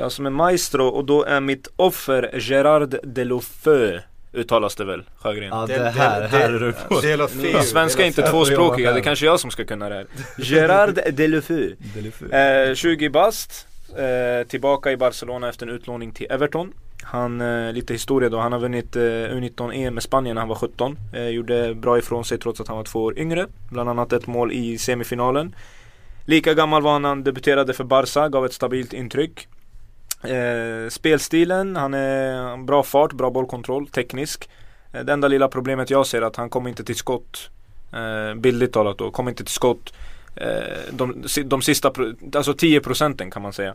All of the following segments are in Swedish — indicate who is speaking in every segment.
Speaker 1: Jag som är maestro och då är mitt offer Gerard Delofeu Uttalas det väl Sjögren?
Speaker 2: Ja det, här, det, här är du på
Speaker 1: Delofeu Svenska är inte tvåspråkiga, det är kanske jag som ska kunna det här Gerard Delofeu eh, 20 bast eh, Tillbaka i Barcelona efter en utlåning till Everton han, eh, lite historia då, han har vunnit eh, U19-EM med Spanien när han var 17. Eh, gjorde bra ifrån sig trots att han var två år yngre. Bland annat ett mål i semifinalen. Lika gammal var han när han debuterade för Barca, gav ett stabilt intryck. Eh, spelstilen, han är bra fart, bra bollkontroll, teknisk. Eh, det enda lilla problemet jag ser är att han kommer inte till skott. Eh, bildligt talat då, kommer inte till skott. Eh, de, de sista, alltså 10 procenten kan man säga.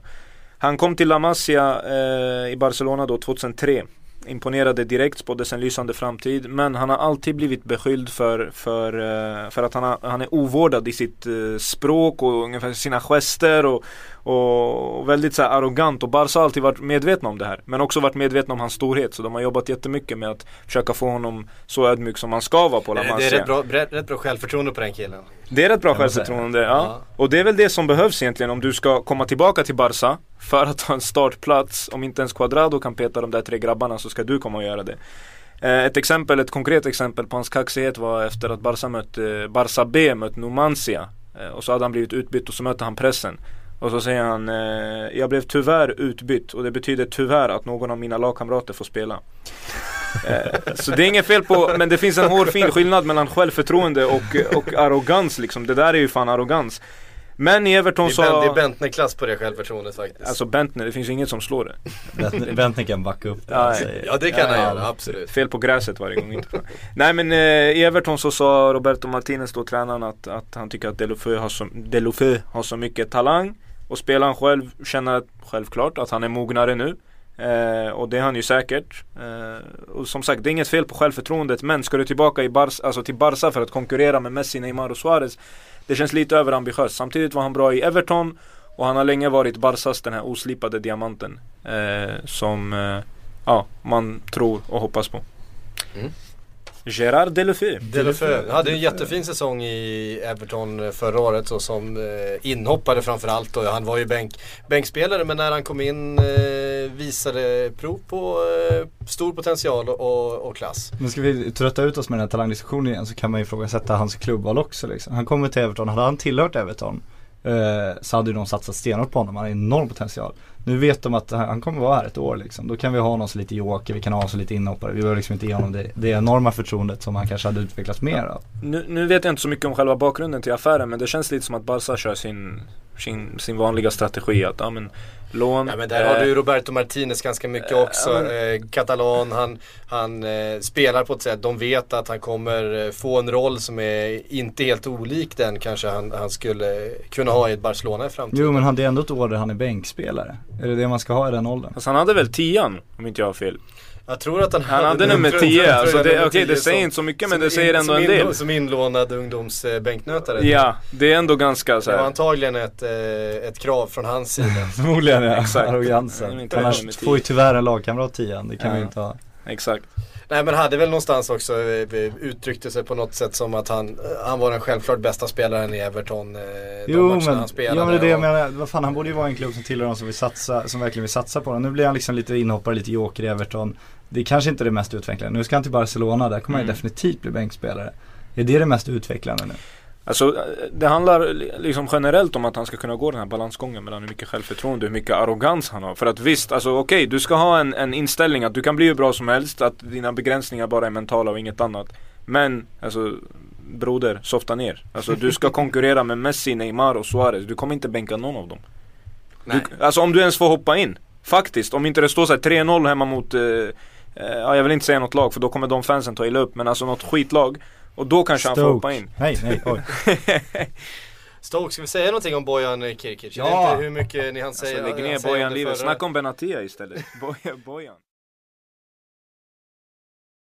Speaker 1: Han kom till La Masia eh, i Barcelona då 2003 imponerade direkt, spåddes en lysande framtid. Men han har alltid blivit beskylld för, för, eh, för att han, har, han är ovårdad i sitt eh, språk och ungefär sina gester och, och väldigt så arrogant. Och Barca har alltid varit medvetna om det här. Men också varit medvetna om hans storhet. Så de har jobbat jättemycket med att försöka få honom så ödmjuk som han ska vara på La Masia.
Speaker 3: Det är rätt bra, rätt, rätt bra självförtroende på den killen.
Speaker 1: Det är rätt bra självförtroende, ja. ja. Och det är väl det som behövs egentligen om du ska komma tillbaka till Barca för att ha en startplats. Om inte ens Quadrado kan peta de där tre grabbarna så ska du komma och göra det. Eh, ett exempel, ett konkret exempel på hans kaxighet var efter att Barca, mötte, Barca B mött Numancia. Eh, och så hade han blivit utbytt och så mötte han pressen. Och så säger han, eh, jag blev tyvärr utbytt och det betyder tyvärr att någon av mina lagkamrater får spela. Eh, så det är inget fel på, men det finns en hårfin skillnad mellan självförtroende och, och arrogans liksom. Det där är ju fan arrogans. Men i Everton så...
Speaker 3: Det är Bentner-klass på det självförtroendet faktiskt.
Speaker 1: Alltså Bentner, det finns inget som slår
Speaker 2: det. Bentner kan backa upp det.
Speaker 3: Ja, ja det kan ja, han göra, absolut.
Speaker 1: Fel på gräset varje gång. Inte Nej men eh, i Everton så sa Roberto Martinez då, tränaren, att, att han tycker att Delofeu har, så, Delofeu har så mycket talang. Och spelaren själv känner självklart att han är mognare nu. Eh, och det är han ju säkert. Eh, och som sagt, det är inget fel på självförtroendet. Men ska du tillbaka i Barca, alltså till Barca för att konkurrera med Messi, Neymar och Suarez. Det känns lite överambitiöst. Samtidigt var han bra i Everton. Och han har länge varit Barcas den här oslipade diamanten. Eh, som eh, ja, man tror och hoppas på. Mm. Gerard Delefeu.
Speaker 3: Delefeu hade en jättefin säsong i Everton förra året så som eh, inhoppare framförallt. Och han var ju bänk, bänkspelare men när han kom in eh, visade prov på eh, stor potential och, och, klass.
Speaker 2: Men ska vi trötta ut oss med den här talangdiskussionen igen så kan man ju ifrågasätta hans klubbval också liksom. Han kommer till Everton, hade han tillhört Everton eh, så hade de satsat stenhårt på honom. Han har enorm potential. Nu vet de att han kommer vara här ett år liksom. Då kan vi ha honom som lite joker, vi kan ha honom som lite inhoppare. Vi behöver liksom inte ge honom det, det enorma förtroendet som han kanske hade utvecklats mer av.
Speaker 1: Nu, nu, vet jag inte så mycket om själva bakgrunden till affären men det känns lite som att Barca kör sin, sin, sin vanliga strategi att ja, men, lån.
Speaker 3: Ja men där eh, har du ju Roberto Martinez ganska mycket eh, också. Men, eh, Katalan, han, han eh, spelar på ett sätt, de vet att han kommer eh, få en roll som är inte helt olik den kanske han, han skulle kunna ha i ett Barcelona i framtiden.
Speaker 2: Jo men han är ändå ett år där han är bänkspelare. Är det det man ska ha i den åldern?
Speaker 1: Alltså han hade väl tian om inte jag har fel.
Speaker 3: Jag tror att han,
Speaker 1: han hade, nummer 10, alltså okej okay, det säger inte så mycket men det säger ändå en del.
Speaker 3: Som inlånad ungdomsbänknötare.
Speaker 1: Ja, det är ändå ganska så här.
Speaker 3: Det var antagligen ett, eh, ett krav från hans sida.
Speaker 2: Förmodligen ja, Exakt. arrogansen. Annars får ju tyvärr en lagkamrat 10 det kan ja. vi inte ha.
Speaker 1: Exakt.
Speaker 3: Nej men hade väl någonstans också eh, uttryckte sig på något sätt som att han, han var den självklart bästa spelaren i Everton. Eh,
Speaker 2: jo men, han spelade ja, men det är det jag menar. Vad fan han borde ju vara en klubb som tillhör de som, vill satsa, som verkligen vill satsa på honom. Nu blir han liksom lite inhoppare, lite joker i Everton. Det är kanske inte det mest utvecklande. Nu ska han till Barcelona, där kommer mm. han definitivt bli bänkspelare. Är det det mest utvecklande nu?
Speaker 1: Alltså det handlar liksom generellt om att han ska kunna gå den här balansgången mellan hur mycket självförtroende och hur mycket arrogans han har. För att visst, alltså okej, okay, du ska ha en, en inställning att du kan bli hur bra som helst, att dina begränsningar bara är mentala och inget annat. Men, alltså broder, softa ner. Alltså du ska konkurrera med Messi, Neymar och Suarez. Du kommer inte bänka någon av dem. Du, alltså om du ens får hoppa in. Faktiskt, om inte det står såhär 3-0 hemma mot eh, eh, Ja jag vill inte säga något lag för då kommer de fansen ta illa upp men alltså något skitlag och då kanske Stoke. han får hoppa in.
Speaker 2: Nej, nej, oj.
Speaker 3: Stoke, ska vi säga någonting om Bojan Kirkic? Ja! Jag vet inte hur mycket ni hann säga.
Speaker 1: Alltså, lägg ner Bojan livet, snacka om Benatia istället. Bojan.